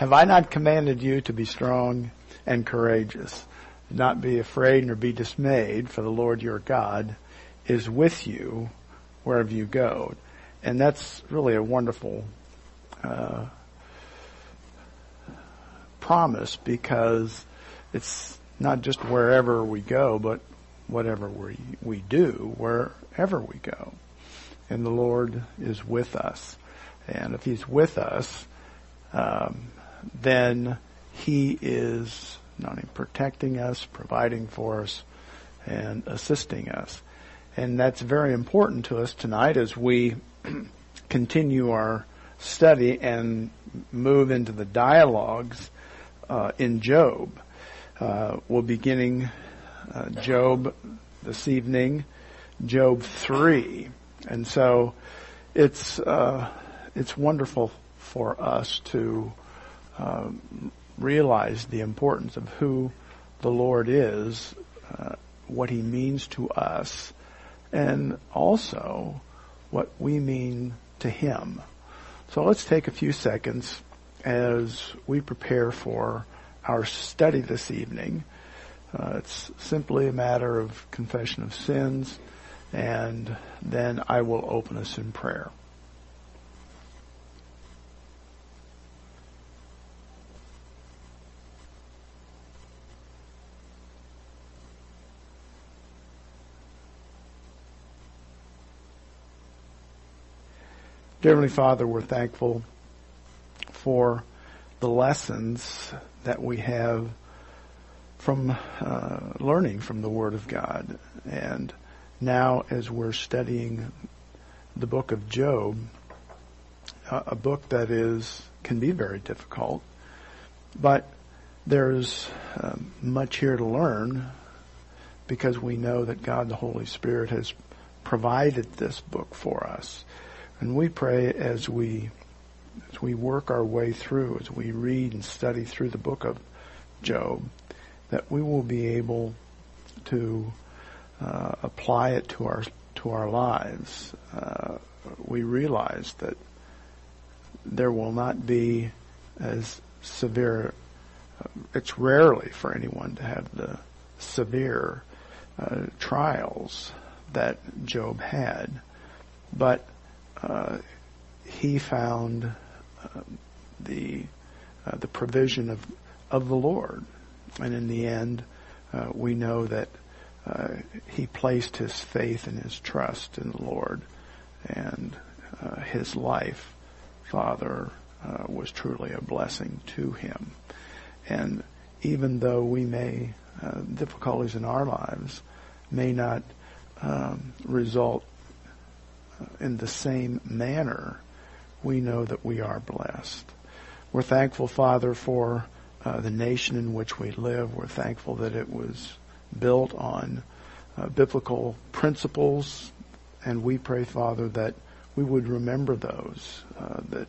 Have I not commanded you to be strong and courageous? not be afraid nor be dismayed, for the Lord your God is with you wherever you go. And that's really a wonderful uh, promise because it's not just wherever we go, but whatever we, we do, wherever we go. And the Lord is with us. And if He's with us, um, then He is not only protecting us, providing for us, and assisting us. And that's very important to us tonight as we continue our study and move into the dialogues uh, in Job. Uh, we're beginning uh, Job this evening, Job three, and so it's uh, it's wonderful for us to um, realize the importance of who the Lord is, uh, what He means to us, and also what we mean to Him. So let's take a few seconds as we prepare for our study this evening. Uh, it's simply a matter of confession of sins, and then I will open us in prayer. Dear Heavenly Father, we're thankful for the lessons that we have from uh, learning from the Word of God. And now, as we're studying the book of Job, uh, a book that is can be very difficult, but there's uh, much here to learn because we know that God the Holy Spirit has provided this book for us. And we pray as we as we work our way through, as we read and study through the book of Job, that we will be able to uh, apply it to our to our lives. Uh, we realize that there will not be as severe. Uh, it's rarely for anyone to have the severe uh, trials that Job had, but he found uh, the uh, the provision of of the Lord, and in the end, uh, we know that uh, he placed his faith and his trust in the Lord, and his life, Father, was truly a blessing to him, and even though we may difficulties in our lives may not um, result in the same manner, we know that we are blessed. We're thankful, Father, for uh, the nation in which we live. We're thankful that it was built on uh, biblical principles, and we pray, Father, that we would remember those, uh, that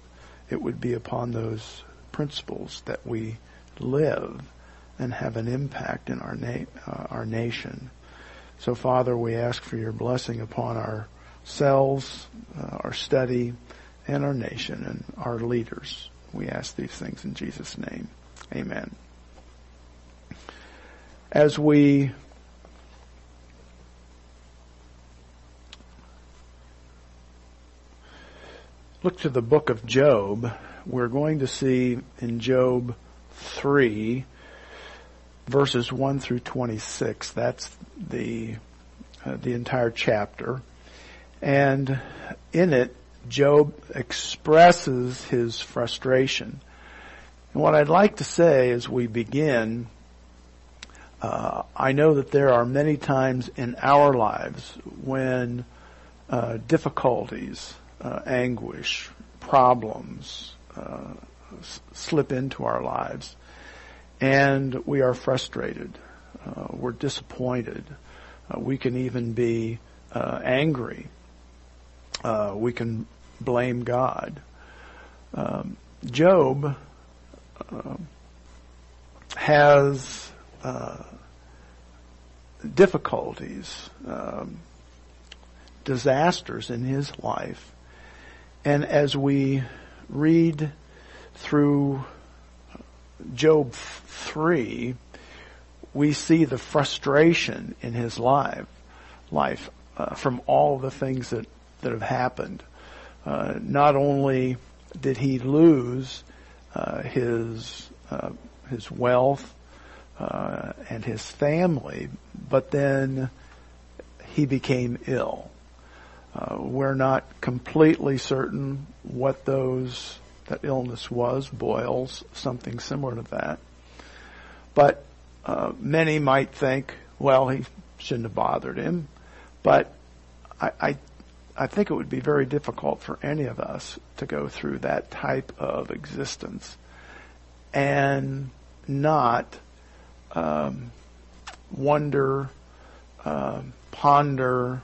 it would be upon those principles that we live and have an impact in our na- uh, our nation. So, Father, we ask for your blessing upon our ourselves, uh, our study, and our nation and our leaders. We ask these things in Jesus' name. Amen. As we look to the book of Job, we're going to see in Job 3, verses 1 through 26. That's the, uh, the entire chapter. And in it, Job expresses his frustration. And what I'd like to say as we begin, uh, I know that there are many times in our lives when uh, difficulties, uh, anguish, problems uh, s- slip into our lives, and we are frustrated. Uh, we're disappointed. Uh, we can even be angry uh, we can blame God. Um, Job uh, has uh, difficulties, um, disasters in his life, and as we read through Job 3, we see the frustration in his life, life uh, from all the things that, that have happened. Uh, not only did he lose uh, his uh, his wealth uh, and his family, but then he became ill. Uh, we're not completely certain what those that illness was, boils, something similar to that. But uh, many might think, well, he shouldn't have bothered him. But I, I, I think it would be very difficult for any of us to go through that type of existence and not um, wonder, uh, ponder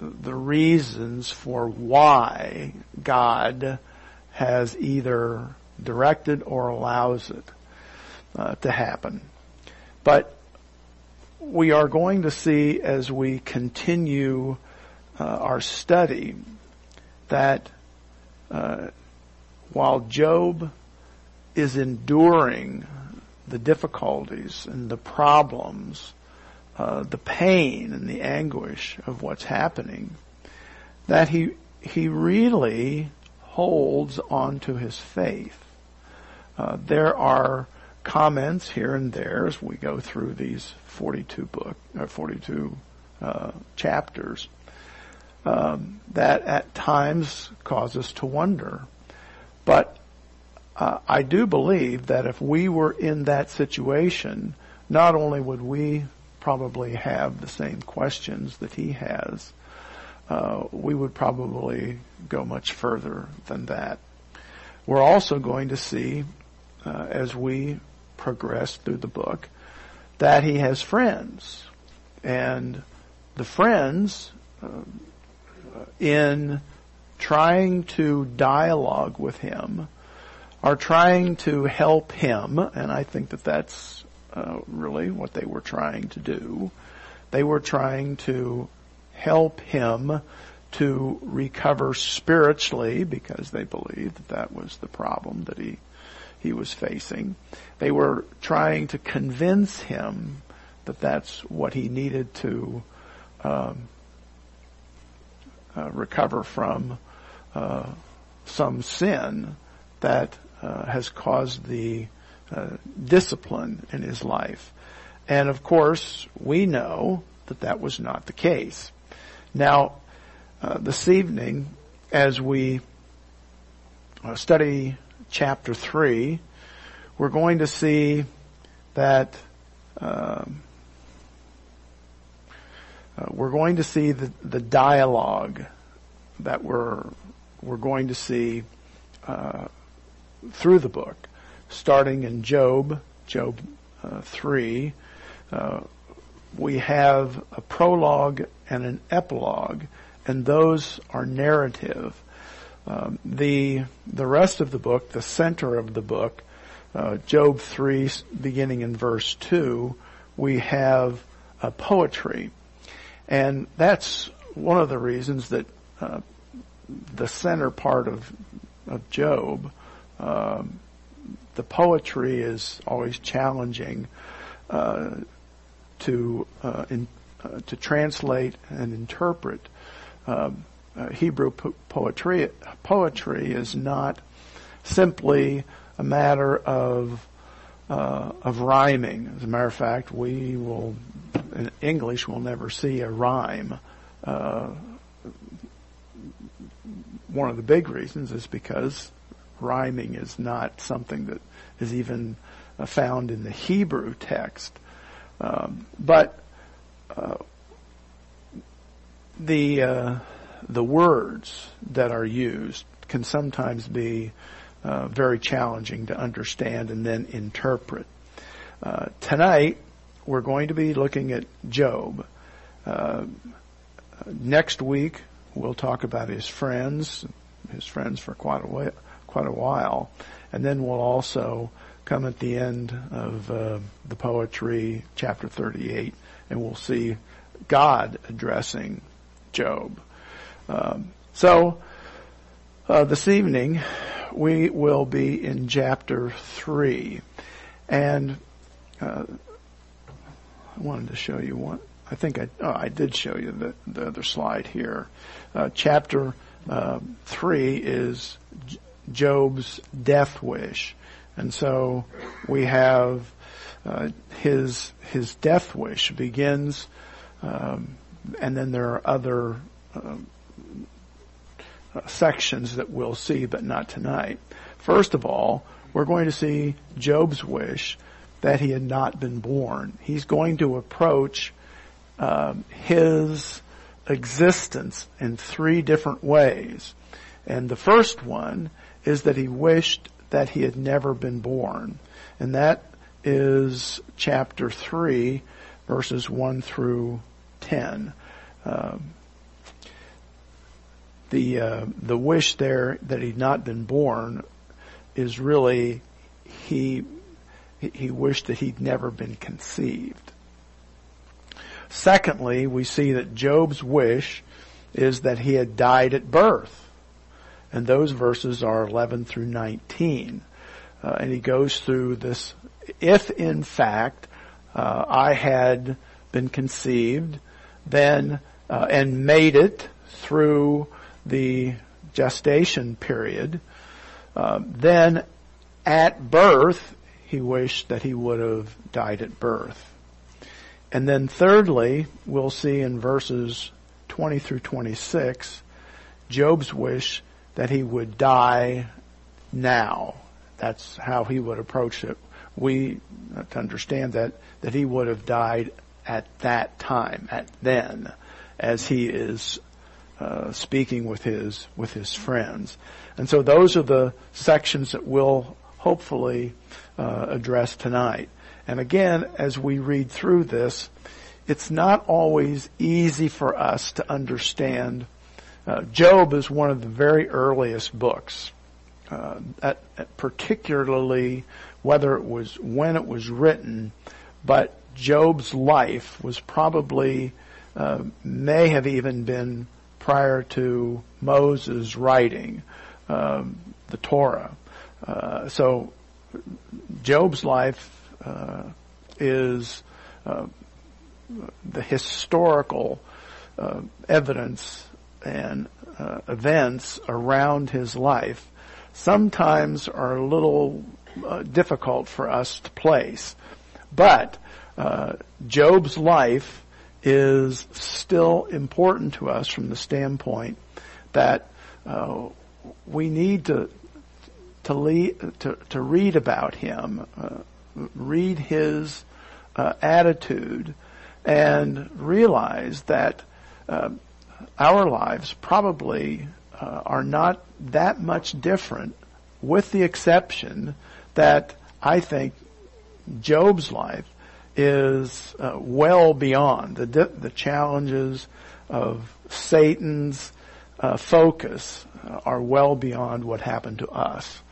the reasons for why God has either directed or allows it uh, to happen. But we are going to see as we continue uh, our study that uh, while Job is enduring the difficulties and the problems, uh, the pain and the anguish of what's happening, that he he really holds on to his faith. Uh, there are comments here and there as we go through these 42 book, uh, 42 uh, chapters um, that at times cause us to wonder. But uh, I do believe that if we were in that situation, not only would we probably have the same questions that he has, uh, we would probably go much further than that. We're also going to see, uh, as we progress through the book, that he has friends. And the friends, uh, in trying to dialogue with him, are trying to help him, and I think that that's uh, really what they were trying to do. They were trying to help him to recover spiritually because they believed that that was the problem that he he was facing. They were trying to convince him that that's what he needed to um, recover from uh, some sin that uh, has caused the uh, discipline in his life. And of course, we know that that was not the case. Now, uh, this evening, as we uh, study chapter 3, we're going to see that um, uh, we're going to see the, the dialogue that we're we're going to see uh, through the book, starting in Job, Job uh, three. Uh, we have a prologue and an epilogue, and those are narrative. Um, the the rest of the book, the center of the book, uh, Job three, beginning in verse two, we have a poetry, and that's one of the reasons that uh, the center part of of Job, um, the poetry is always challenging uh, to uh, in, uh, to translate and interpret. Um, uh, Hebrew po- poetry poetry is not simply a matter of uh, of rhyming. As a matter of fact, we will in English will never see a rhyme. Uh, one of the big reasons is because rhyming is not something that is even uh, found in the Hebrew text. Um, but uh, the uh, the words that are used can sometimes be uh, very challenging to understand and then interpret. Uh, tonight, we're going to be looking at Job. Uh, next week, we'll talk about his friends, his friends for quite a while, quite a while, and then we'll also come at the end of uh, the poetry, chapter 38, and we'll see God addressing Job. Um, so uh, this evening we will be in chapter three, And uh, I wanted to show you one. I think I, oh, I did show you the, the other slide here. Uh, chapter uh, 3 is Job's death wish. And so we have uh, his his death wish begins, um, and then there are other um, sections that we'll see, but not tonight. First of all, we're going to see Job's wish that he had not been born. He's going to approach um, his existence in three different ways. And the first one is that he wished that he had never been born. And that is chapter 3, verses 1 through 10. Um, the uh, the wish there that he'd not been born is really he he wished that he'd never been conceived. Secondly, we see that Job's wish is that he had died at birth. And those verses are 11 through 19. Uh, and he goes through this, if in fact uh, I had been conceived, then, uh, and made it through the gestation period, uh, then at birth, he wished that he would have died at birth. And then thirdly, we'll see in verses 20 through 26, Job's wish that he would die now. That's how he would approach it. We to understand that, that he would have died at that time, at then, as he is uh, speaking with his with his friends. And so those are the sections that we'll hopefully uh, address tonight. And again, as we read through this, it's not always easy for us to understand. Uh, Job is one of the very earliest books, uh, at, at particularly whether it was when it was written, but Job's life was probably uh, may have even been prior to Moses writing um, the Torah. Uh, so Job's life uh, is uh, the historical uh, evidence and uh, events around his life sometimes are a little uh, difficult for us to place. But Job's life is still important to us from the standpoint that we need to to, lead, to, to read about him, uh, read his uh, attitude, and realize that uh, our lives probably uh, are not that much different, with the exception that I think Job's life is uh, well beyond the the challenges of Satan's uh, focus are well beyond what happened to us.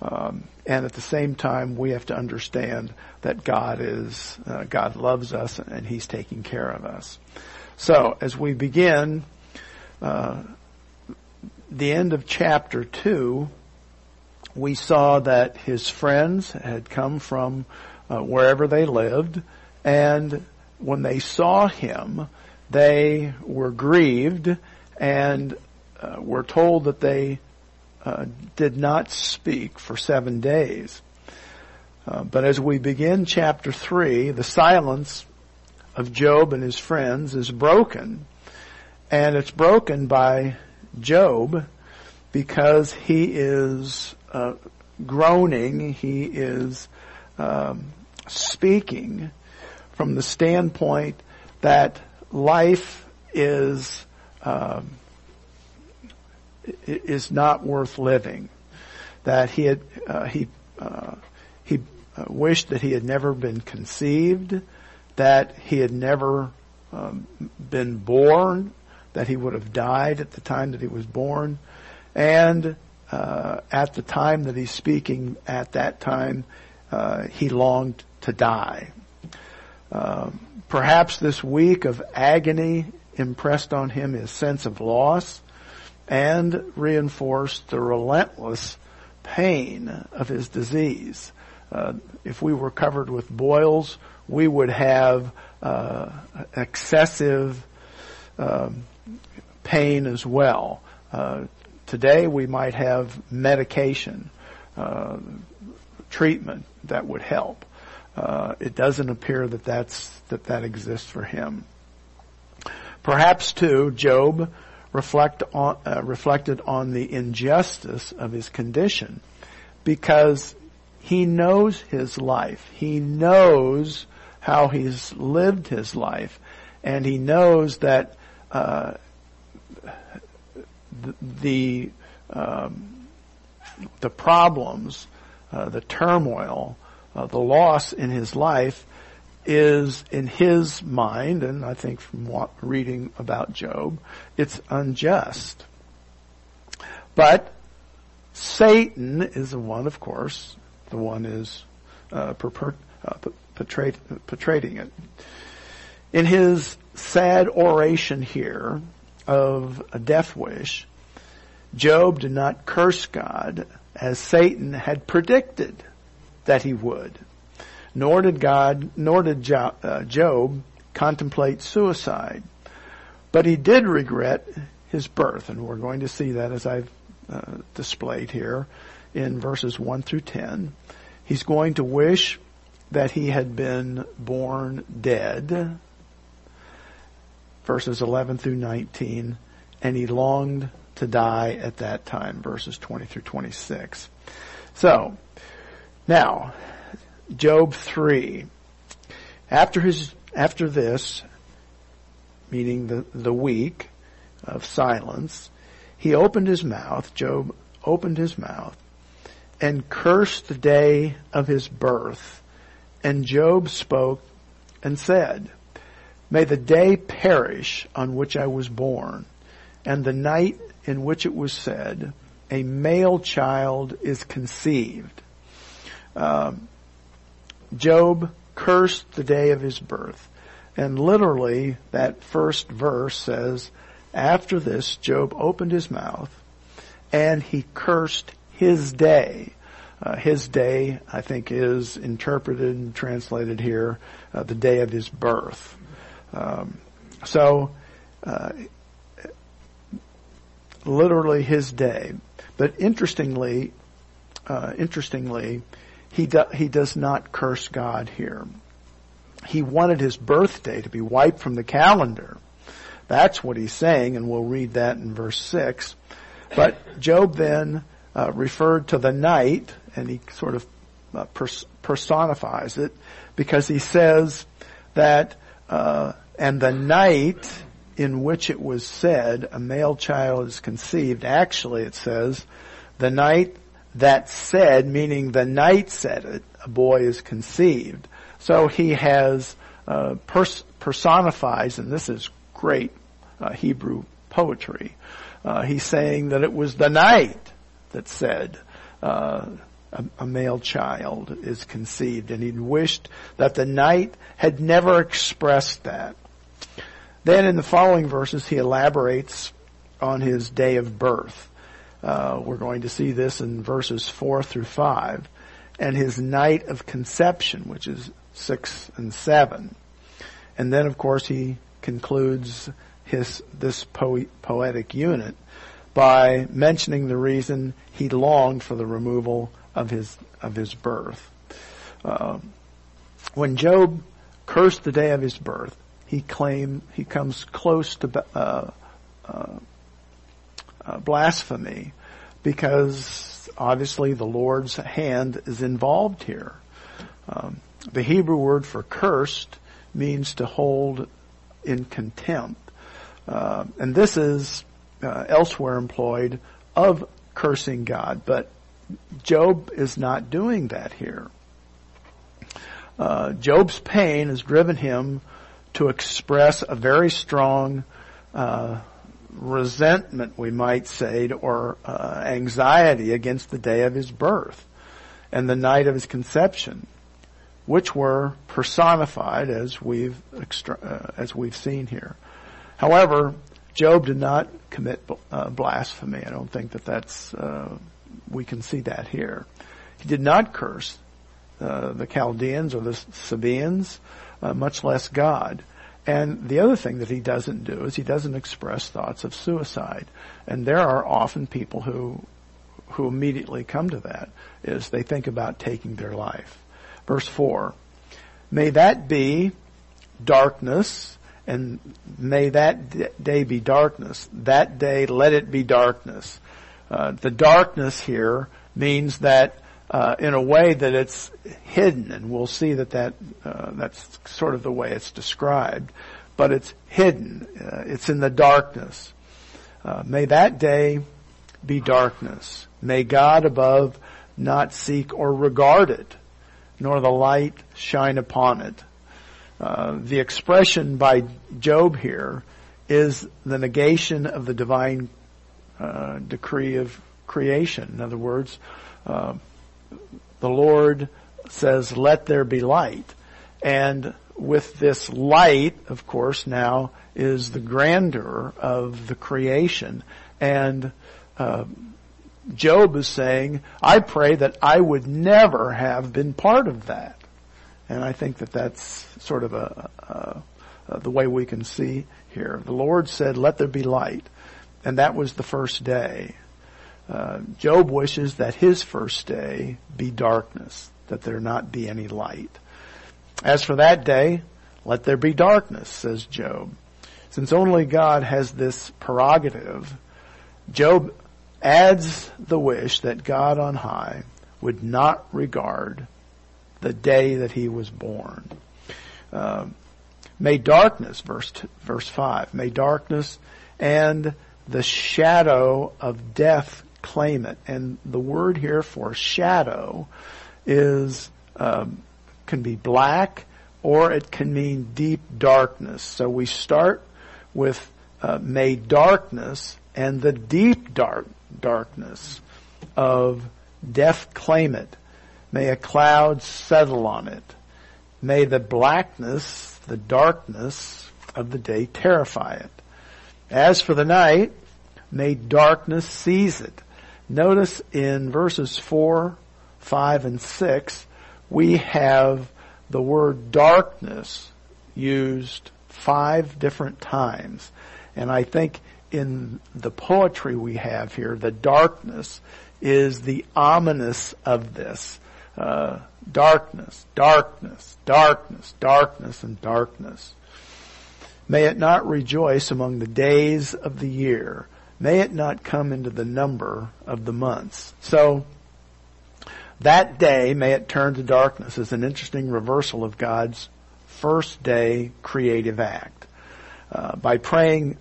Um, and at the same time, we have to understand that God is, uh, God loves us and He's taking care of us. So, as we begin, uh, the end of chapter 2, we saw that his friends had come from uh, wherever they lived, and when they saw him, they were grieved and uh, were told that they uh, did not speak for seven days. Uh, but as we begin chapter 3, the silence of Job and his friends is broken. And it's broken by Job because he is uh, groaning, he is um, speaking from the standpoint that life is um, is not worth living. That he had uh, he uh, he uh, wished that he had never been conceived, that he had never um, been born, that he would have died at the time that he was born, and uh, at the time that he's speaking, at that time uh, he longed to die. Um, perhaps this week of agony impressed on him his sense of loss and reinforced the relentless pain of his disease. uh, if we were covered with boils, we would have uh, excessive um, pain as well. Uh, today, we might have medication, uh, treatment that would help. Uh, it doesn't appear that that's that that exists for him. Perhaps too, Job reflect on, uh, reflected on the injustice of his condition because he knows his life. He knows how he's lived his life, and he knows that uh, the um, the problems, uh, the turmoil, uh, the loss in his life is in his mind, and I think from reading about Job, it's unjust. But Satan is the one, of course, the one is uh, uh, portraying it. In his sad oration here of a death wish, Job did not curse God as Satan had predicted that he would nor did God, nor did uh, Job contemplate suicide. But he did regret his birth, and we're going to see that as I've uh, displayed here in verses 1 through 10. He's going to wish that he had been born dead, verses 11 through 19, and he longed to die at that time, verses 20 through 26. So, now, Job 3. After his, after this, meaning the, the week of silence, he opened his mouth, Job opened his mouth, and cursed the day of his birth. And Job spoke and said, May the day perish on which I was born, and the night in which it was said, a male child is conceived. Um, Job cursed the day of his birth. And literally, that first verse says, after this, Job opened his mouth and he cursed his day. Uh, his day, I think, is interpreted and translated here, uh, the day of his birth. Um, so, uh, literally his day. But interestingly, uh, interestingly, he, do, he does not curse God here. He wanted his birthday to be wiped from the calendar. That's what he's saying, and we'll read that in verse 6. But Job then uh, referred to the night, and he sort of uh, pers- personifies it, because he says that, uh, and the night in which it was said, a male child is conceived, actually it says, the night that said, meaning the night said it, a boy is conceived. So he has uh, pers- personifies, and this is great uh, Hebrew poetry. Uh, he's saying that it was the night that said uh, a, a, male child is conceived, and he wished that the night had never expressed that. Then in the following verses, he elaborates on his day of birth. Uh, we're going to see this in verses 4 through 5. And his night of conception, which is 6 and 7. And then, of course, he concludes his, this po- poetic unit by mentioning the reason he longed for the removal of his, of his birth. Uh, when Job cursed the day of his birth, he claimed he comes close to uh, uh, uh, blasphemy because obviously the Lord's hand is involved here. Um, the Hebrew word for cursed means to hold in contempt. Uh, and this is uh, elsewhere employed of cursing God, but Job is not doing that here. Uh, Job's pain has driven him to express a very strong uh, resentment, we might say, or uh, anxiety against the day of his birth and the night of his conception, which were personified as we've uh, as we've seen here. However, Job did not commit uh, blasphemy. I don't think that that's uh, we can see that here. He did not curse uh, the Chaldeans or the Sabaeans, uh, much less God. And the other thing that he doesn't do is he doesn't express thoughts of suicide. And there are often people who who immediately come to that is they think about taking their life. Verse 4. May that be darkness and may that day be darkness. That day let it be darkness. Uh, the darkness here means that uh, in a way that it's hidden, and we'll see that, that uh, that's sort of the way it's described. But it's hidden. Uh, it's in the darkness. Uh, may that day be darkness. May God above not seek or regard it, nor the light shine upon it. Uh, the expression by Job here is the negation of the divine uh, decree of creation. In other words, uh, the Lord says, let there be light. And with this light, of course, now is the grandeur of the creation. And uh, Job is saying, I pray that I would never have been part of that. And I think that that's sort of a, a, a, the way we can see here. The Lord said, let there be light. And that was the first day. Uh, Job wishes that his first day be darkness, that there not be any light. As for that day, let there be darkness, says Job. Since only God has this prerogative, Job adds the wish that God on high would not regard the day that he was born. Uh, may darkness, verse, verse 5, may darkness and the shadow of death claim it. And the word here for shadow is um, can be black or it can mean deep darkness. So we start with uh, may darkness and the deep dark darkness of death claim it. May a cloud settle on it. May the blackness, the darkness of the day terrify it. As for the night, may darkness seize it. Notice in verses 4, 5, and 6, we have the word darkness used five different times. And I think in the poetry we have here, the darkness is the ominous of this. Uh, darkness, darkness, darkness, darkness, and darkness. May it not rejoice among the days of the year. May it not come into the number of the months. So, that day, may it turn to darkness, is an interesting reversal of God's first day creative act. Uh, by praying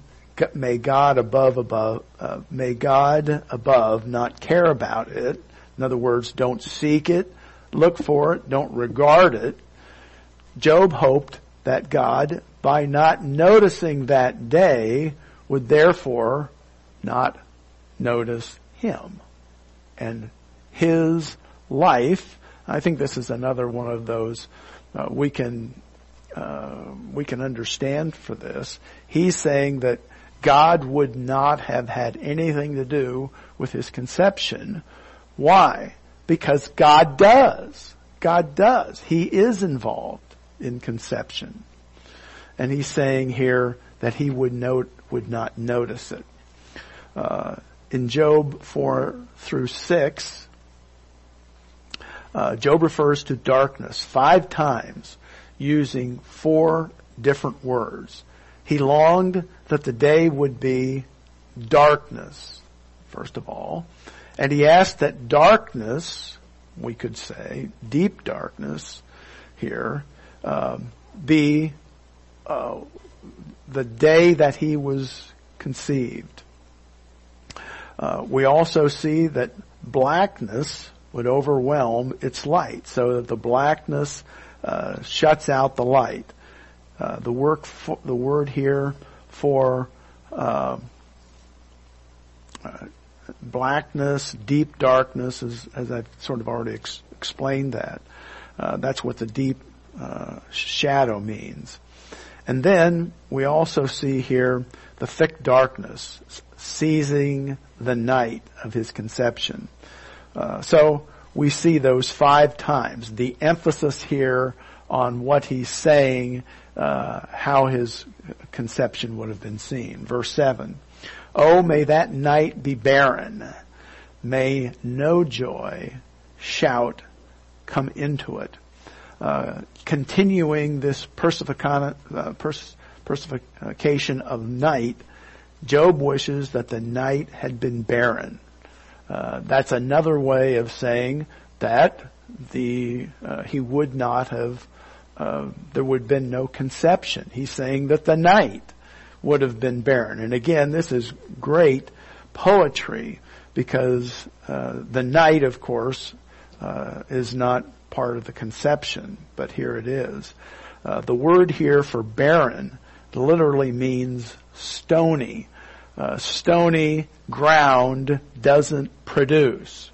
may God above above uh, may God above not care about it. In other words, don't seek it, look for it, don't regard it. Job hoped that God, by not noticing that day, would therefore not notice him and his life. I think this is another one of those uh, we can uh, we can understand for this. He's saying that God would not have had anything to do with his conception. Why? Because God does. God does. He is involved in conception. And he's saying here that he would note, would not notice it. Uh, in Job 4 through 6, uh, Job refers to darkness five times using four different words. He longed that the day would be darkness, first of all. And he asked that darkness, we could say, deep darkness here, um, be uh, the day that he was conceived. Uh, we also see that blackness would overwhelm its light, so that the blackness uh, shuts out the light. Uh, the work, for, the word here for uh, uh, blackness, deep darkness, as, as I've sort of already ex- explained that. Uh, that's what the deep uh, shadow means. And then we also see here the thick darkness seizing the night of his conception. Uh, so we see those five times. The emphasis here on what he's saying, uh, how his conception would have been seen. Verse 7. Oh, may that night be barren. May no joy, shout, come into it. Uh, continuing this persification, uh, persification of night, Job wishes that the night had been barren. Uh, that's another way of saying that the uh, he would not have uh, there would have been no conception. He's saying that the night would have been barren. And again, this is great poetry because uh, the night, of course, uh, is not part of the conception, but here it is. Uh, the word here for barren literally means stony. Uh, stony ground doesn't produce.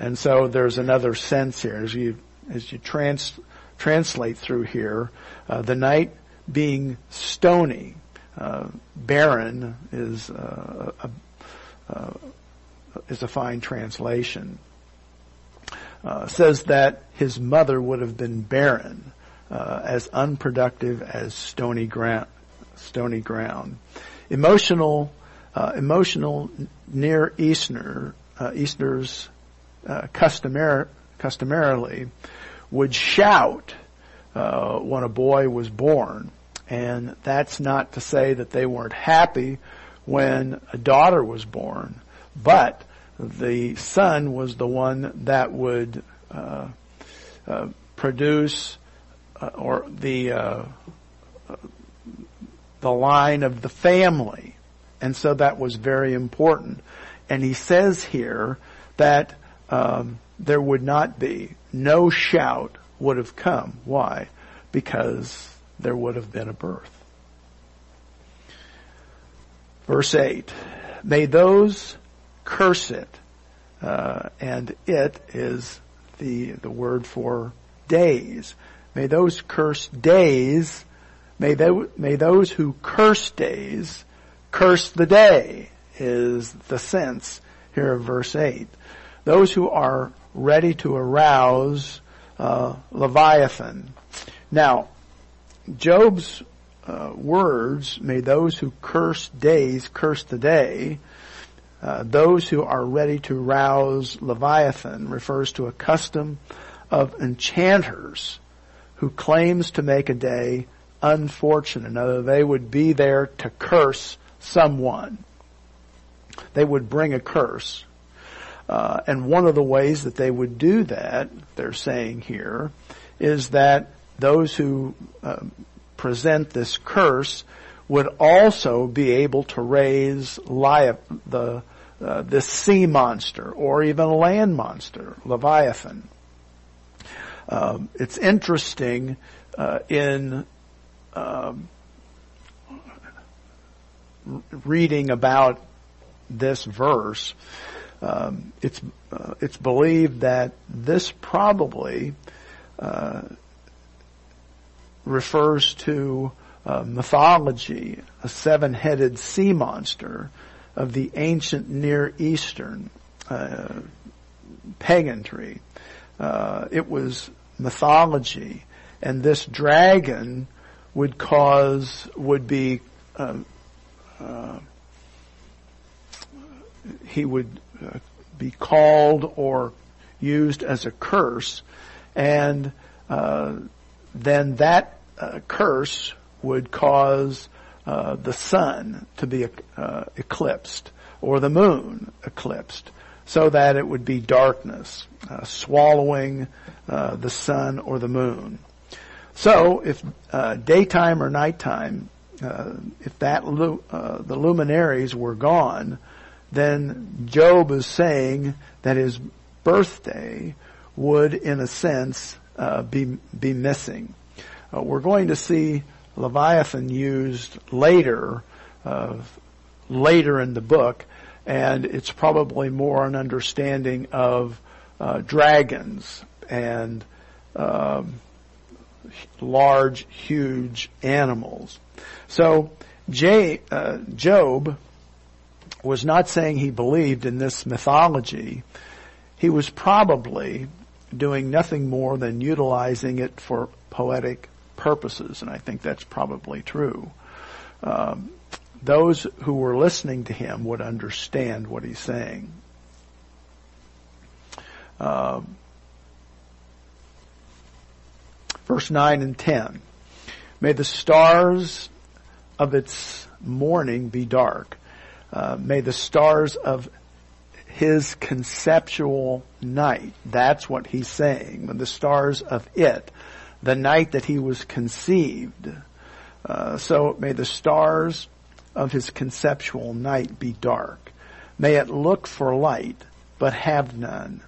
And so there's another sense here as you as you trans, translate through here. Uh, the night being stony, uh, barren is uh, a, a, is a fine translation. Uh, says that his mother would have been barren, uh, as unproductive as stony ground. Stony ground. Emotional, uh, emotional near Easter, uh, Easters uh, customar- customarily would shout uh, when a boy was born, and that's not to say that they weren't happy when a daughter was born, but the son was the one that would uh, uh, produce uh, or the uh, the line of the family, and so that was very important. And he says here that um, there would not be no shout would have come. Why? Because there would have been a birth. Verse 8, may those curse it. Uh, and it is the, the word for days. May those curse days, may, they, may those who curse days curse the day is the sense here of verse 8. Those who are ready to arouse uh, Leviathan. Now, Job's uh, words, may those who curse days curse the day, uh, those who are ready to rouse Leviathan refers to a custom of enchanters who claims to make a day unfortunate. Now, they would be there to curse someone. They would bring a curse. Uh, and one of the ways that they would do that, they're saying here, is that those who uh, present this curse would also be able to raise the uh, this sea monster or even a land monster, Leviathan. Um, it's interesting uh, in um, reading about this verse. Um, it's uh, it's believed that this probably uh, refers to uh, mythology, a seven-headed sea monster of the ancient Near Eastern uh, paganry. Uh, it was mythology, and this dragon would cause would be um, he would uh, be called or used as a curse, and uh, then that uh, curse would cause the sun to be eclipsed or the moon eclipsed so that it would be darkness uh, swallowing uh, the sun or the moon. So if uh, daytime or nighttime, if that lu- the luminaries were gone, then Job is saying that his birthday would, in a sense, be be missing. we're going to see Leviathan used later, uh, later in the book, and it's probably more an understanding of uh, dragons and um, large, huge animals. So uh, Job was not saying he believed in this mythology. he was probably doing nothing more than utilizing it for poetic purposes, and I think that's probably true. Um, those who were listening to him would understand what he's saying. Um, verse 9 and 10. May the stars of its morning be dark. Uh, may the stars of his conceptual night. That's what he's saying. The stars of it, the night that he was conceived. Uh, so may the stars of his conceptual night be dark. May it look for light, but have none,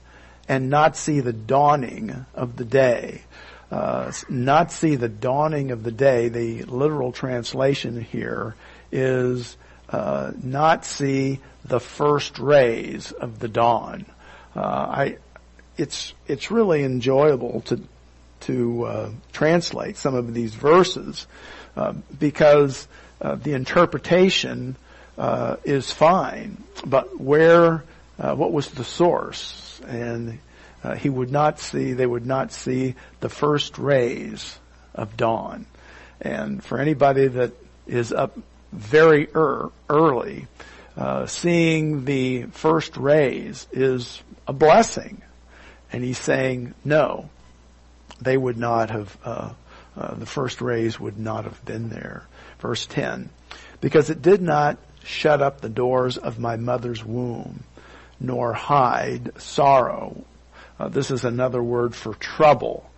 and not see the dawning of the day. Uh, not see the dawning of the day. The literal translation here is uh, not see the first rays of the dawn. Uh, I, it's it's really enjoyable to to uh, translate some of these verses uh, because uh, the interpretation uh, is fine, but where what was the source? And he would not see; they would not see the first rays of dawn. And for anybody that is up very er- early, uh, seeing the first rays is a blessing. And he's saying, no, they would not have, uh, uh, the first rays would not have been there. Verse 10, because it did not shut up the doors of my mother's womb, nor hide sorrow. Uh, this is another word for trouble,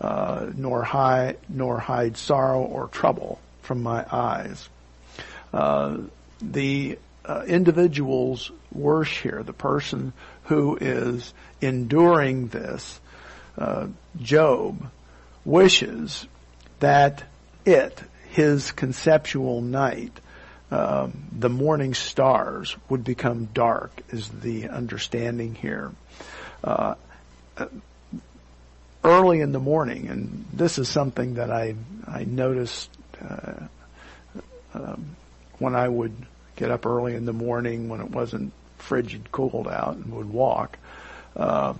uh, nor hide, nor hide sorrow or trouble from my eyes. Uh, the uh, individual's worse here, the person who is enduring this, uh, Job, wishes that it, his conceptual night, um, the morning stars would become dark is the understanding here. Uh, early in the morning, and this is something that I I noticed uh, um, when I would get up early in the morning when it wasn't frigid cold out and would walk. Uh,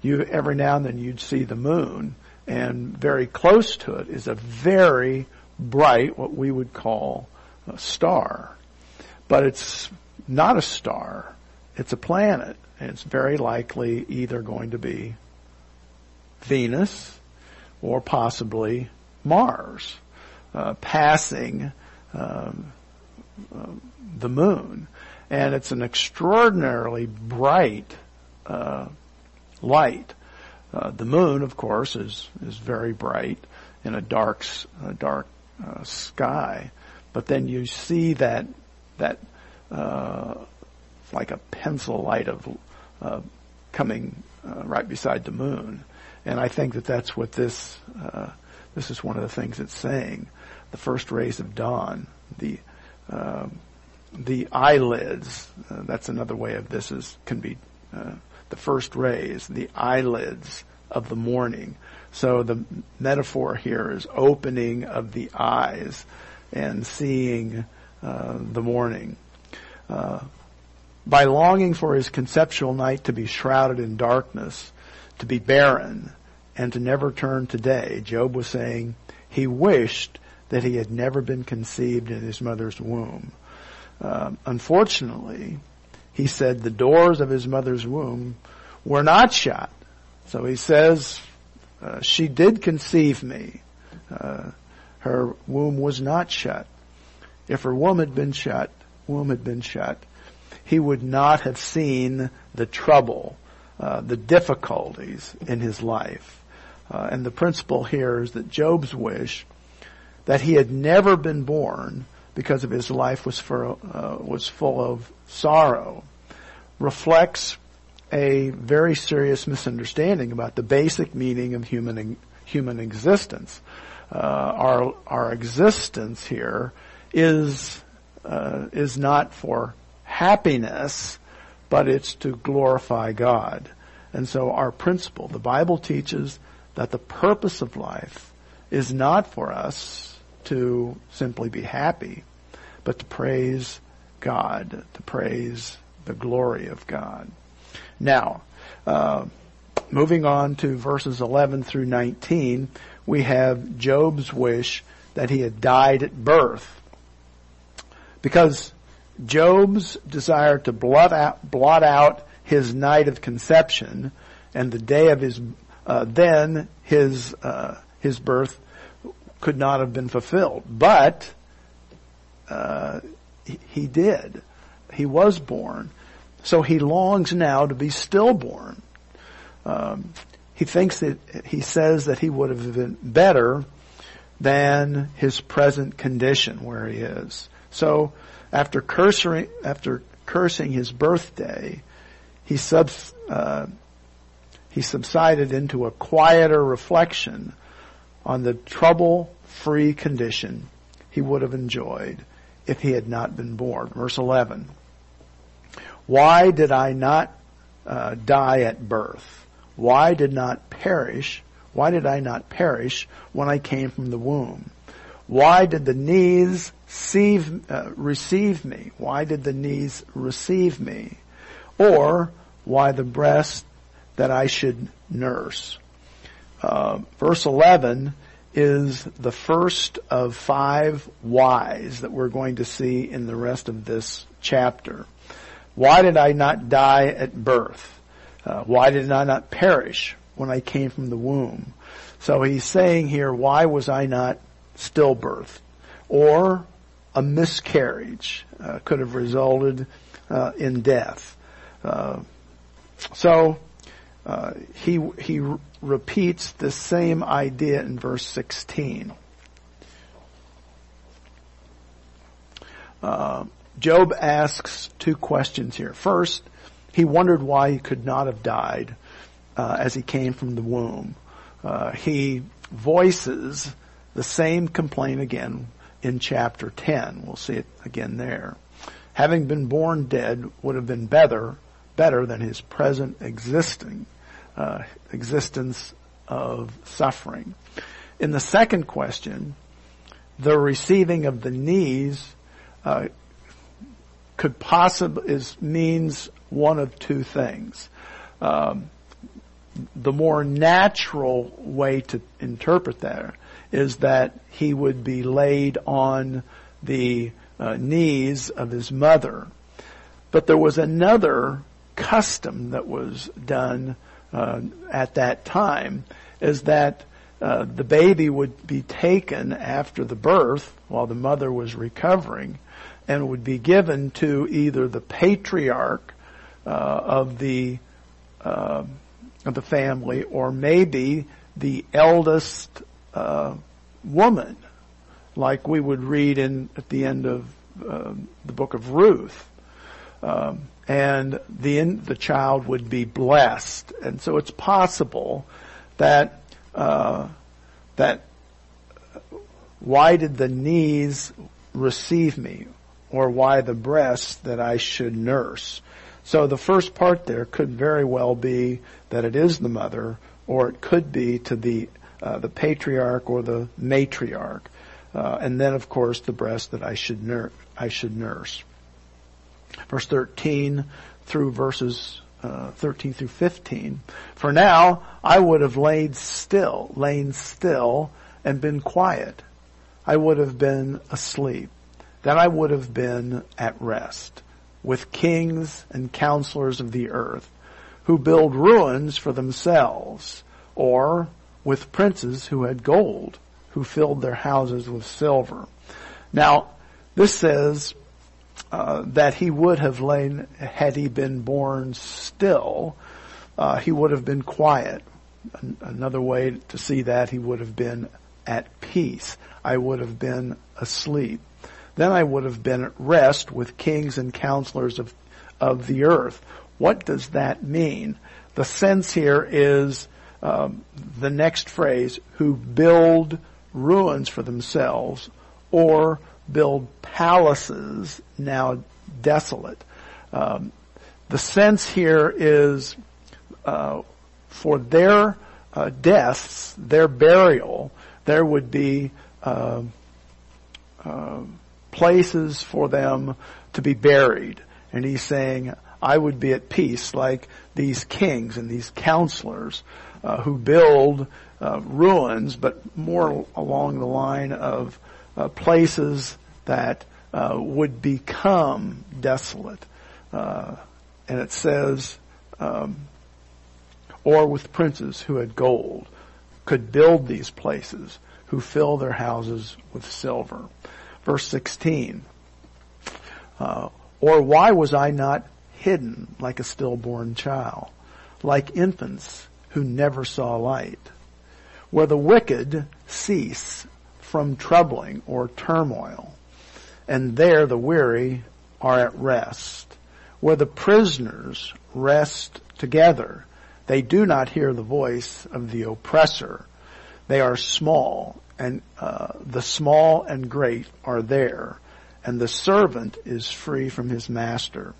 you every now and then you'd see the moon, and very close to it is a very bright, what we would call a star, but it's not a star; it's a planet, and it's very likely either going to be Venus or possibly Mars, uh, passing. Um, um, the moon. And it's an extraordinarily bright uh, light. Uh, the moon, of course, is is very bright in a dark dark uh, sky, but then you see that that uh, like a pencil light of uh, coming uh, right beside the moon, and I think that that's what this this is one of the things it's saying. The first rays of dawn, the um, the eyelids. Uh, that's another way of this is can be uh, the first rays, the eyelids of the morning. So the metaphor here is opening of the eyes and seeing uh, the morning. Uh, by longing for his conceptual night to be shrouded in darkness, to be barren, and to never turn to day, Job was saying he wished that he had never been conceived in his mother's womb. Uh, unfortunately, he said the doors of his mother's womb were not shut. So he says, uh, she did conceive me. Uh, her womb was not shut. If her womb had been shut, womb had been shut, he would not have seen the trouble, uh, the difficulties in his life. Uh, and the principle here is that Job's wish that he had never been born because of his life was for, uh, was full of sorrow reflects a very serious misunderstanding about the basic meaning of human human existence. Uh, our our existence here is uh, is not for happiness, but it's to glorify God. And so our principle, the Bible teaches that the purpose of life is not for us to simply be happy, but to praise God, to praise the glory of God. Now, Uh, moving on to verses 11 through 19, we have Job's wish that he had died at birth. Because Job's desire to blot out, blot out his night of conception and the day of his, uh, then his, uh, his birth could not have been fulfilled. But, uh, he, did. He was born. So he longs now to be stillborn. Um, he thinks that he says that he would have been better than his present condition where he is. So after cursing, after cursing his birthday, he uh, he subsided into a quieter reflection on the trouble-free condition he would have enjoyed if he had not been born. Verse 11. Why did I not uh, die at birth? Why did not perish? Why did I not perish when I came from the womb? Why did the knees receive, uh, receive me? Why did the knees receive me? Or why the breast that I should nurse? Uh, verse 11 is the first of five whys that we're going to see in the rest of this chapter. Why did I not die at birth? Uh, why did I not perish when I came from the womb? So he's saying here, why was I not stillbirth? Or a miscarriage uh, could have resulted uh, in death. Uh, so uh, he he repeats the same idea in verse 16. Uh, Job asks two questions here. First, he wondered why he could not have died as he came from the womb. He voices the same complaint again in chapter 10. We'll see it again there. Having been born dead would have been better, better than his present existing uh, existence of suffering. In the second question, the receiving of the knees uh, could possibly is means one of two things. Um, the more natural way to interpret that is that he would be laid on the uh, knees of his mother. But there was another custom that was done uh, at that time, is that uh, the baby would be taken after the birth while the mother was recovering and would be given to either the patriarch uh, of the uh, of the family or maybe the eldest uh, woman, like we would read in at the end of uh, the book of Ruth. Um, and then the child would be blessed, and so it's possible that uh, that why did the knees receive me, or why the breasts that I should nurse? So the first part there could very well be that it is the mother, or it could be to the uh, the patriarch or the matriarch, uh, and then of course the breast that I should nur- I should nurse. Verse 13 through verses uh, 13 through 15. For now I would have laid still, lain still, and been quiet. I would have been asleep. Then I would have been at rest with kings and counselors of the earth who build ruins for themselves or with princes who had gold, who filled their houses with silver. Now, this says uh, that he would have lain, had he been born still, uh, he would have been quiet. An- another way to see that, he would have been at peace. I would have been asleep. Then I would have been at rest with kings and counselors of, of the earth. What does that mean? The sense here is um, the next phrase, who build ruins for themselves or build palaces now desolate. Um, the sense here is uh, for their uh, deaths, their burial, there would be uh, places for them to be buried. And he's saying, I would be at peace, like these kings and these counselors uh, who build uh, ruins, but more along the line of uh, places that uh, would become desolate. Uh, and it says, um, or with princes who had gold, could build these places, who fill their houses with silver. Verse 16. Uh, or why was I not hidden like a stillborn child, like infants who never saw light? Where the wicked cease from troubling or turmoil, and there the weary are at rest. Where the prisoners rest together, they do not hear the voice of the oppressor. They are small, and uh, the small and great are there, and the servant is free from his master.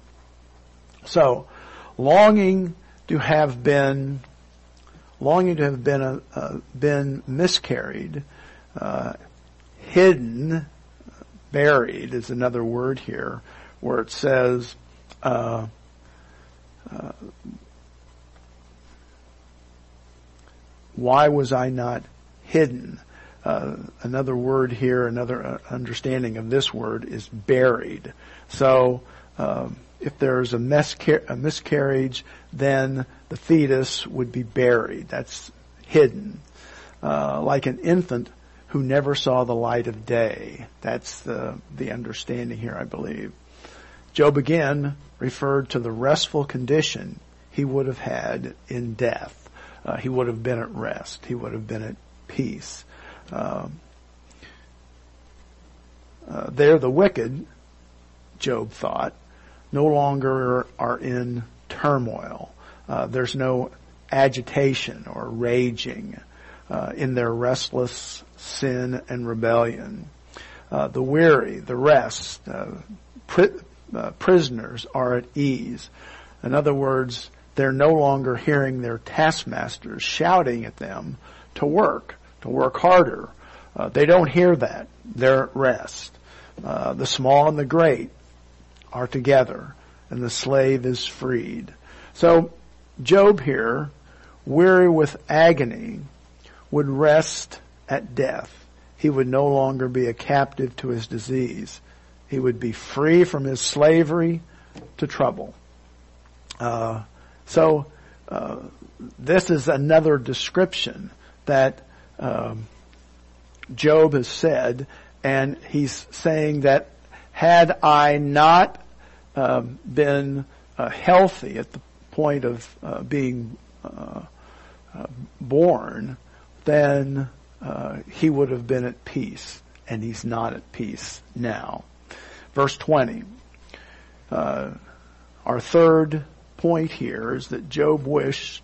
So, longing to have been, longing to have been a, been miscarried, uh, hidden, buried is another word here, where it says. Uh, uh why was I not hidden? Uh, another word here, another uh, understanding of this word is buried. So, um, if there's a, a miscarriage, then the fetus would be buried. That's hidden. Uh, like an infant who never saw the light of day. That's the, the understanding here, I believe. Job again referred to the restful condition he would have had in death uh, he would have been at rest. He would have been at peace. Um, uh, there, the wicked, Job thought, no longer are in turmoil. Uh, there's no agitation or raging uh, in their restless sin and rebellion. Uh, the weary, the rest, uh, pri- prisoners are at ease. In other words, they're no longer hearing their taskmasters shouting at them to work, to work harder. Uh, they don't hear that. They're at rest. Uh, the small and the great are together, and the slave is freed. So, Job here, weary with agony, would rest at death. He would no longer be a captive to his disease. He would be free from his slavery to trouble. Uh, so uh, this is another description that um, Job has said, and he's saying that had I not uh, been uh, healthy at the point of uh, being uh, uh, born, then he would have been at peace, and he's not at peace now. Verse 20. our third point here is that Job wished,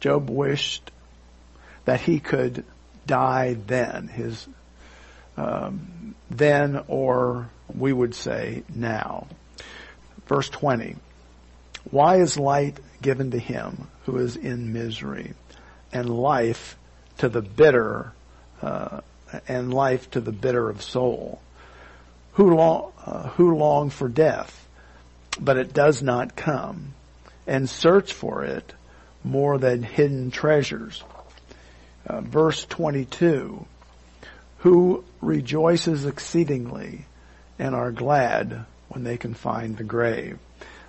Job wished that he could die then, his, um, then or we would say now. Verse 20. Why is light given to him who is in misery and life to the bitter, uh, and life to the bitter of soul? Who long, uh, who long for death, but it does not come and search for it more than hidden treasures. Uh, verse 22, who rejoices exceedingly and are glad when they can find the grave.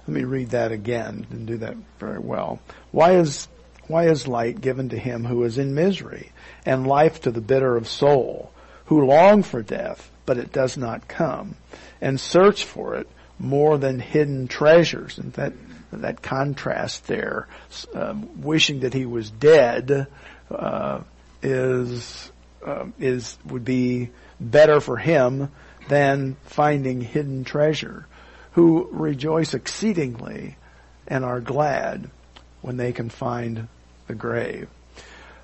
Let me read that again and do that very well. Why is, why is light given to him who is in misery and life to the bitter of soul, who long for death, but it does not come, and search for it more than hidden treasures? And that that contrast there, um, wishing that he was dead, uh, is uh, is would be better for him than finding hidden treasure. Who rejoice exceedingly and are glad when they can find the grave.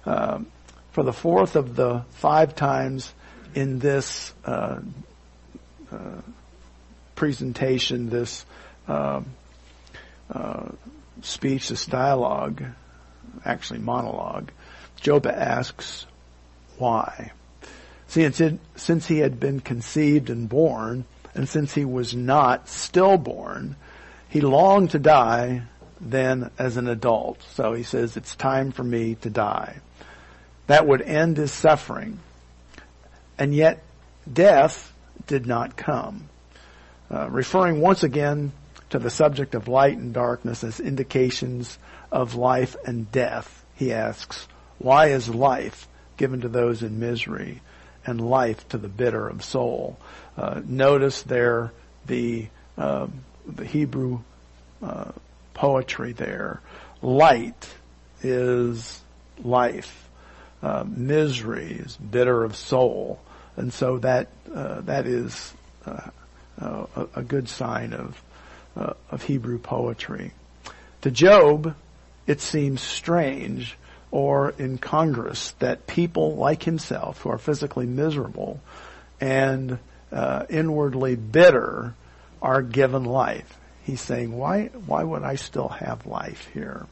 Um, for the fourth of the five times in this uh, uh presentation, this um, uh, speech, this dialogue, actually monologue, Job asks, why? See, since he had been conceived and born, and since he was not stillborn, he longed to die, then as an adult. So he says, it's time for me to die. That would end his suffering. And yet, death did not come. Uh, referring once again to the subject of light and darkness as indications of life and death, he asks, why is life given to those in misery and life to the bitter of soul? Uh, notice there the, uh, the Hebrew uh, poetry there. Light is life. Uh, misery is bitter of soul. And so that, uh, that is uh, a, a, good sign of, of Hebrew poetry. To Job, it seems strange or in Congress that people like himself who are physically miserable and uh, inwardly bitter are given life. He's saying, why, why would I still have life here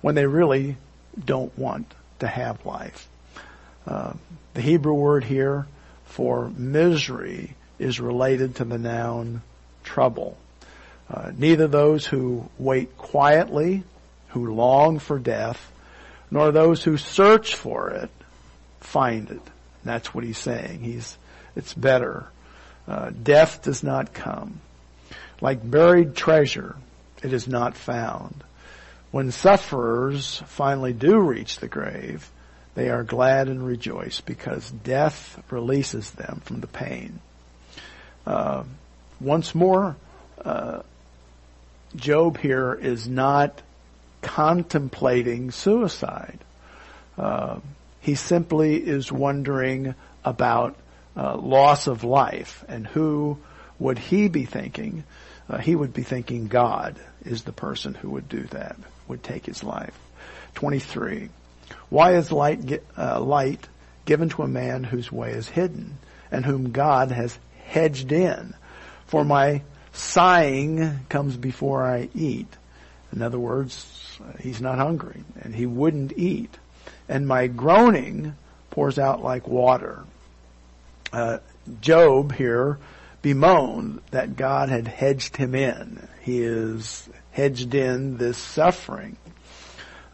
when they really don't want to have life? Uh, the Hebrew word here for misery is related to the noun trouble. Uh, neither those who wait quietly, who long for death, nor those who search for it find it. That's what he's saying. He's, it's better. Uh, death does not come. Like buried treasure, it is not found. When sufferers finally do reach the grave, they are glad and rejoice because death releases them from the pain. Uh, once more, uh, Job here is not contemplating suicide. Uh, he simply is wondering about uh, loss of life and who would he be thinking uh, he would be thinking God is the person who would do that, would take his life. 23. Why is light, uh, light given to a man whose way is hidden and whom God has hedged in? For my sighing comes before I eat. In other words, he's not hungry and he wouldn't eat. And my groaning pours out like water. Uh, Job here bemoaned that God had hedged him in. He is hedged in this suffering.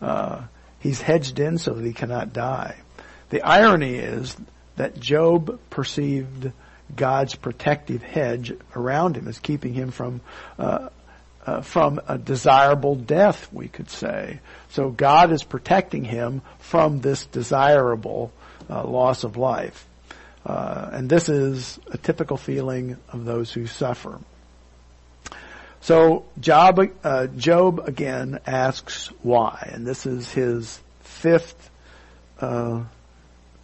Uh, he's hedged in so that he cannot die. The irony is that Job perceived God's protective hedge around him as keeping him from uh, uh, from a desirable death, we could say. So God is protecting him from this desirable uh, loss of life. Uh, and this is a typical feeling of those who suffer. So Job, uh, Job again asks why, and this is his fifth uh,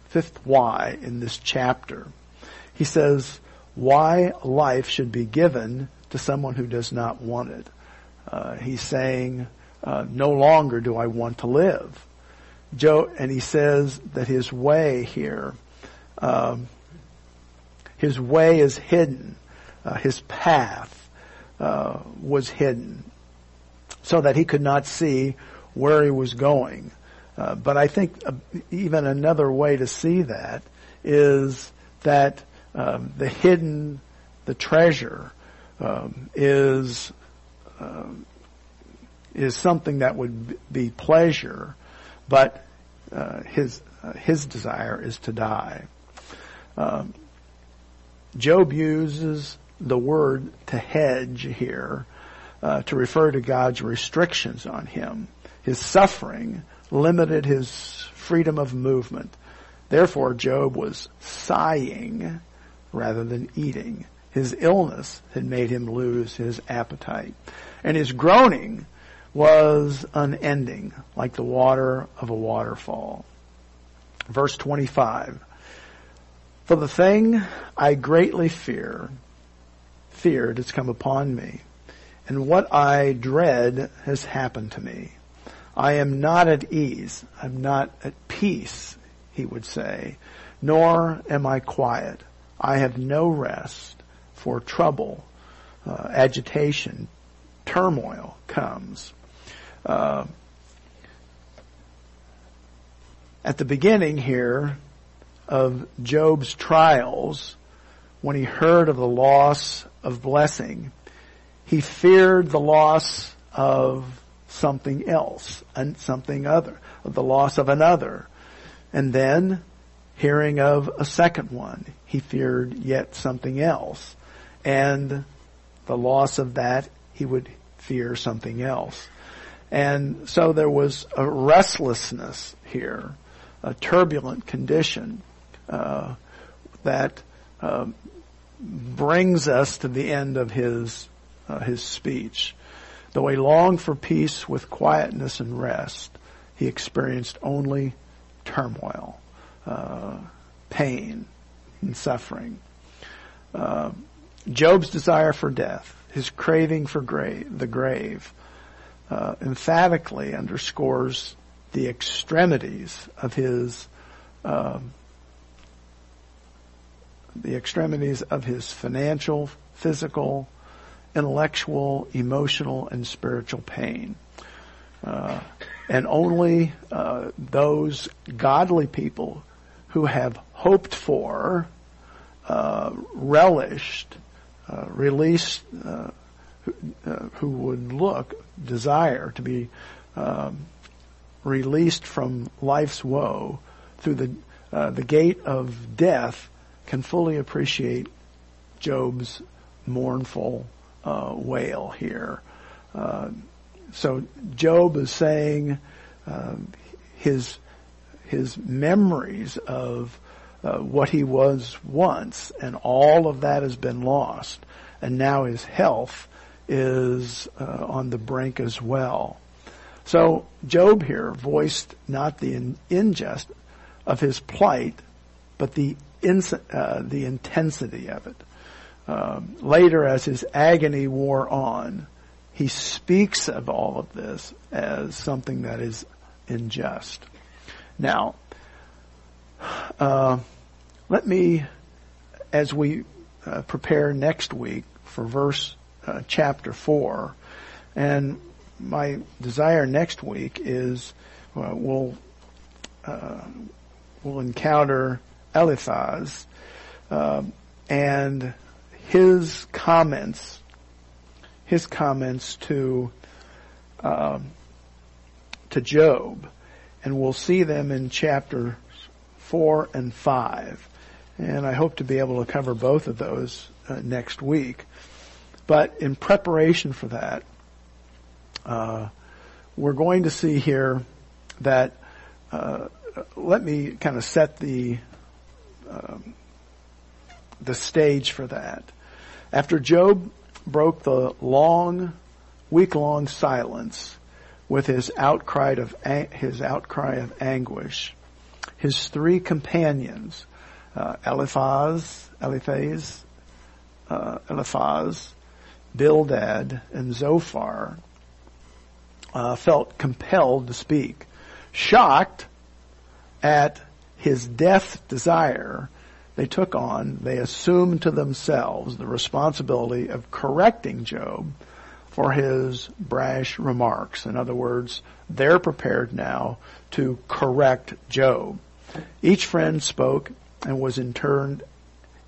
fifth why in this chapter. He says why life should be given to someone who does not want it. Uh, he's saying uh, no longer do I want to live. Joe, and he says that his way here um, his way is hidden. Uh, his path uh, was hidden so that he could not see where he was going. Uh, but I think uh, even another way to see that is that um, the hidden, the treasure, um, is um, is something that would be pleasure, but uh, his uh, his desire is to die. Um, Job uses the word to hedge here uh, to refer to God's restrictions on him. His suffering limited his freedom of movement. Therefore, Job was sighing rather than eating. His illness had made him lose his appetite. And his groaning was unending, like the water of a waterfall. Verse 25. For the thing I greatly fear, feared has come upon me, and what I dread has happened to me. I am not at ease. I'm not at peace, he would say, nor am I quiet. I have no rest, for trouble, uh, agitation, turmoil comes. Uh, at the beginning here, of Job's trials, when he heard of the loss of blessing, he feared the loss of something else, and something other, of the loss of another. And then, hearing of a second one, he feared yet something else. And the loss of that, he would fear something else. And so there was a restlessness here, a turbulent condition uh, that uh, brings us to the end of his uh, his speech. Though he longed for peace with quietness and rest, he experienced only turmoil, uh, pain, and suffering. Job's desire for death, his craving for the grave, uh, emphatically underscores the extremities of his um, the extremities of his financial, physical, intellectual, emotional, and spiritual pain. Uh, and only uh, those godly people who have hoped for, uh, relished, uh, released, uh, who, uh, who, would look, desire to be um, released from life's woe through the the gate of death can fully appreciate Job's mournful uh, wail here. Uh, so Job is saying uh, his his memories of uh, what he was once, and all of that has been lost, and now his health is uh, on the brink as well. So Job here voiced not the in- injustice of his plight, but the uh, the intensity of it. Um, later, as his agony wore on, he speaks of all of this as something that is unjust. Now, uh, let me, as we uh, prepare next week for verse uh, chapter four, and my desire next week is we'll uh, we'll encounter Eliphaz uh, and his comments, his comments to um, to Job, and we'll see them in chapter four and five. And I hope to be able to cover both of those uh, next week. But in preparation for that, uh, we're going to see here that. Uh, let me kind of set the um, the stage for that. After Job broke the long, week-long silence with his outcry of his outcry of anguish, his three companions, uh, Eliphaz, Eliphaz, uh, Eliphaz, Bildad, and Zophar, uh, felt compelled to speak. Shocked at his death desire, they took on, they assumed to themselves the responsibility of correcting Job for his brash remarks. In other words, they're prepared now to correct Job. Each friend spoke and was in turn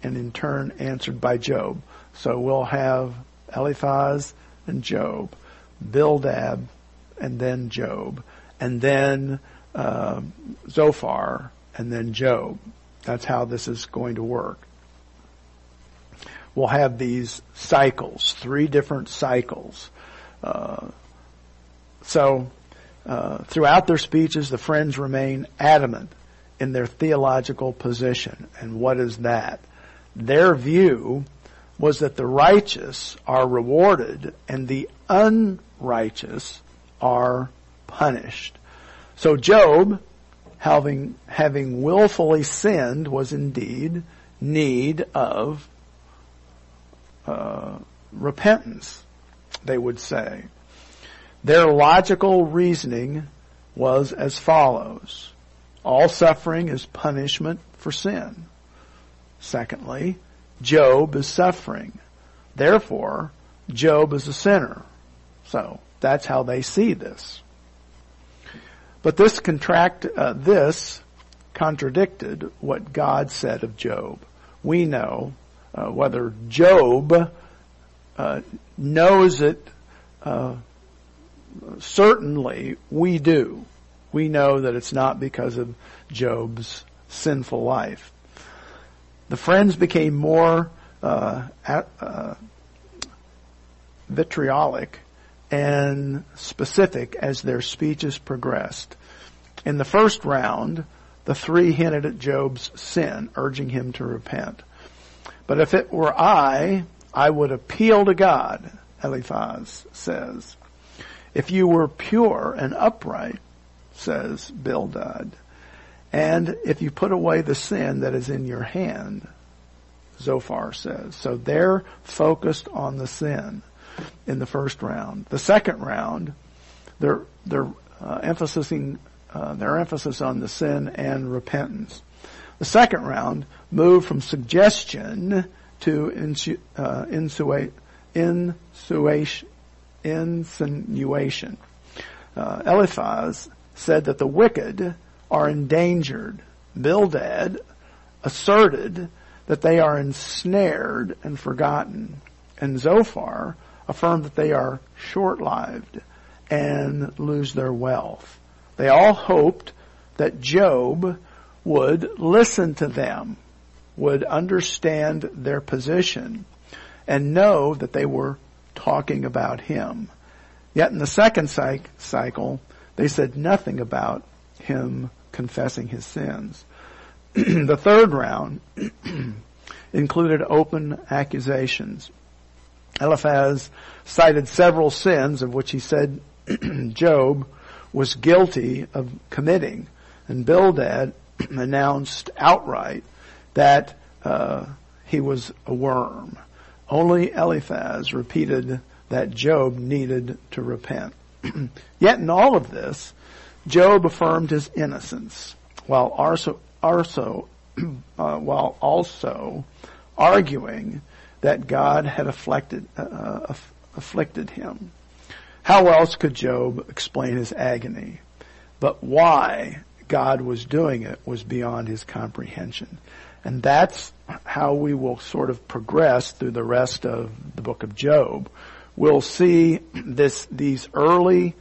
and in turn answered by Job. So we'll have Eliphaz and Job, Bildad and then Job, and then uh, Zophar and then Job. That's how this is going to work. We'll have these cycles, three different cycles. Uh, so, uh, throughout their speeches, the friends remain adamant in their theological position. And what is that? Their view was that the righteous are rewarded and the unrighteous are punished. So Job having, having willfully sinned, was indeed need of uh, repentance, they would say. Their logical reasoning was as follows. All suffering is punishment for sin. Secondly, Job is suffering. Therefore, Job is a sinner. So, that's how they see this. But this contract, uh, this contradicted what God said of Job. We know uh, whether Job uh, knows it uh, certainly we do. We know that it's not because of Job's sinful life. The friends became more uh, uh, vitriolic and specific as their speeches progressed. In the first round, the three hinted at Job's sin, urging him to repent. But if it were I, I would appeal to God, Eliphaz says. If you were pure and upright, says Bildad, and if you put away the sin that is in your hand, Zophar says. So they're focused on the sin in the first round. The second round, they're they're uh, emphasizing uh, their emphasis on the sin and repentance. The second round moved from suggestion to insu- uh, insuation, insinuation. Uh, Eliphaz said that the wicked are endangered. Bildad asserted that they are ensnared and forgotten. And Zophar affirmed that they are short-lived and lose their wealth. They all hoped that Job would listen to them, would understand their position, and know that they were talking about him. Yet in the second cycle, they said nothing about him confessing his sins. the third round included open accusations. Eliphaz cited several sins of which he said Job was guilty of committing, and Bildad announced outright that uh, he was a worm. Only Eliphaz repeated that Job needed to repent. Yet in all of this, Job affirmed his innocence, while also, also uh, while also arguing that God had afflicted, uh, afflicted him. How else could Job explain his agony? But why God was doing it was beyond his comprehension. And that's how we will sort of progress through the rest of the book of Job. We'll see this, these early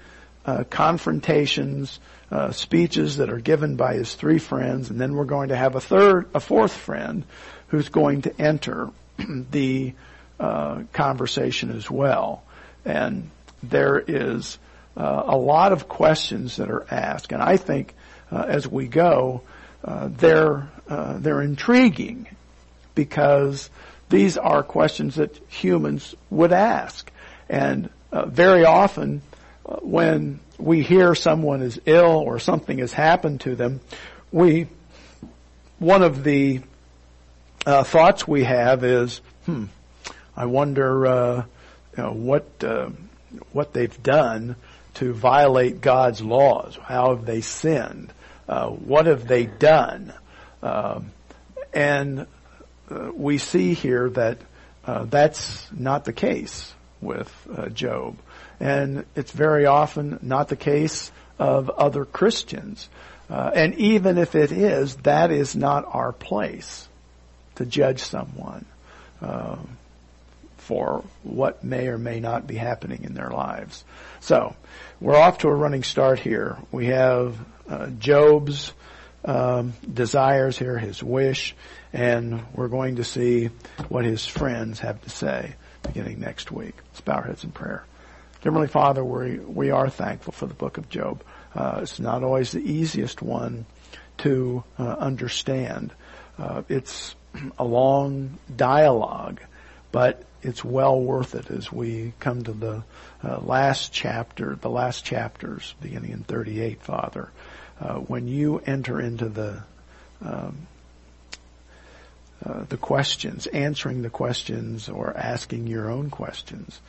uh, confrontations, uh, speeches that are given by his three friends, and then we're going to have a third, a fourth friend who's going to enter the uh, conversation as well. And there is uh, a lot of questions that are asked, and I think uh, as we go, uh, they're they're intriguing because these are questions that humans would ask, and very often when we hear someone is ill or something has happened to them, we, one of the uh, thoughts we have is, hmm, I wonder, uh, you know, what, uh, what they've done to violate God's laws. How have they sinned? Uh, what have they done? Um, and uh, we see here that uh, that's not the case with Job. And it's very often not the case of other Christians. Uh, and even if it is, that is not our place to judge someone uh, for what may or may not be happening in their lives. So, we're off to a running start here. We have uh, Job's um, desires here, his wish, and we're going to see what his friends have to say beginning next week. Let's bow our heads in prayer. Heavenly Father, we, we are thankful for the book of Job. Uh, it's not always the easiest one to uh, understand. Uh, it's a long dialogue, but it's well worth it as we come to the uh, last chapter, the last chapters, beginning in 38, Father. Uh, when you enter into the um, uh, the questions, answering the questions, or asking your own questions.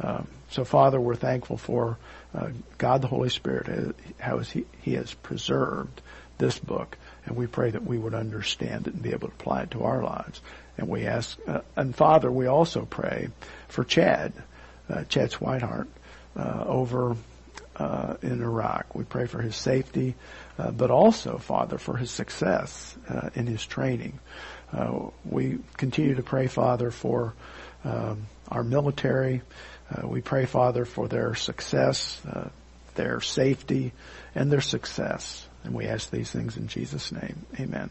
Um, so, Father, we're thankful for uh, God the Holy Spirit, uh, how he, he has preserved this book, and we pray that we would understand it and be able to apply it to our lives. And we ask, uh, and Father, we also pray for Chad, uh, Chad Swinehart, uh, over in Iraq. We pray for his safety, but also, Father, for his success in his training. Uh, we continue to pray, Father, for um, our military. Uh, we pray, Father, for their success, uh, their safety, and their success. And we ask these things in Jesus' name. Amen.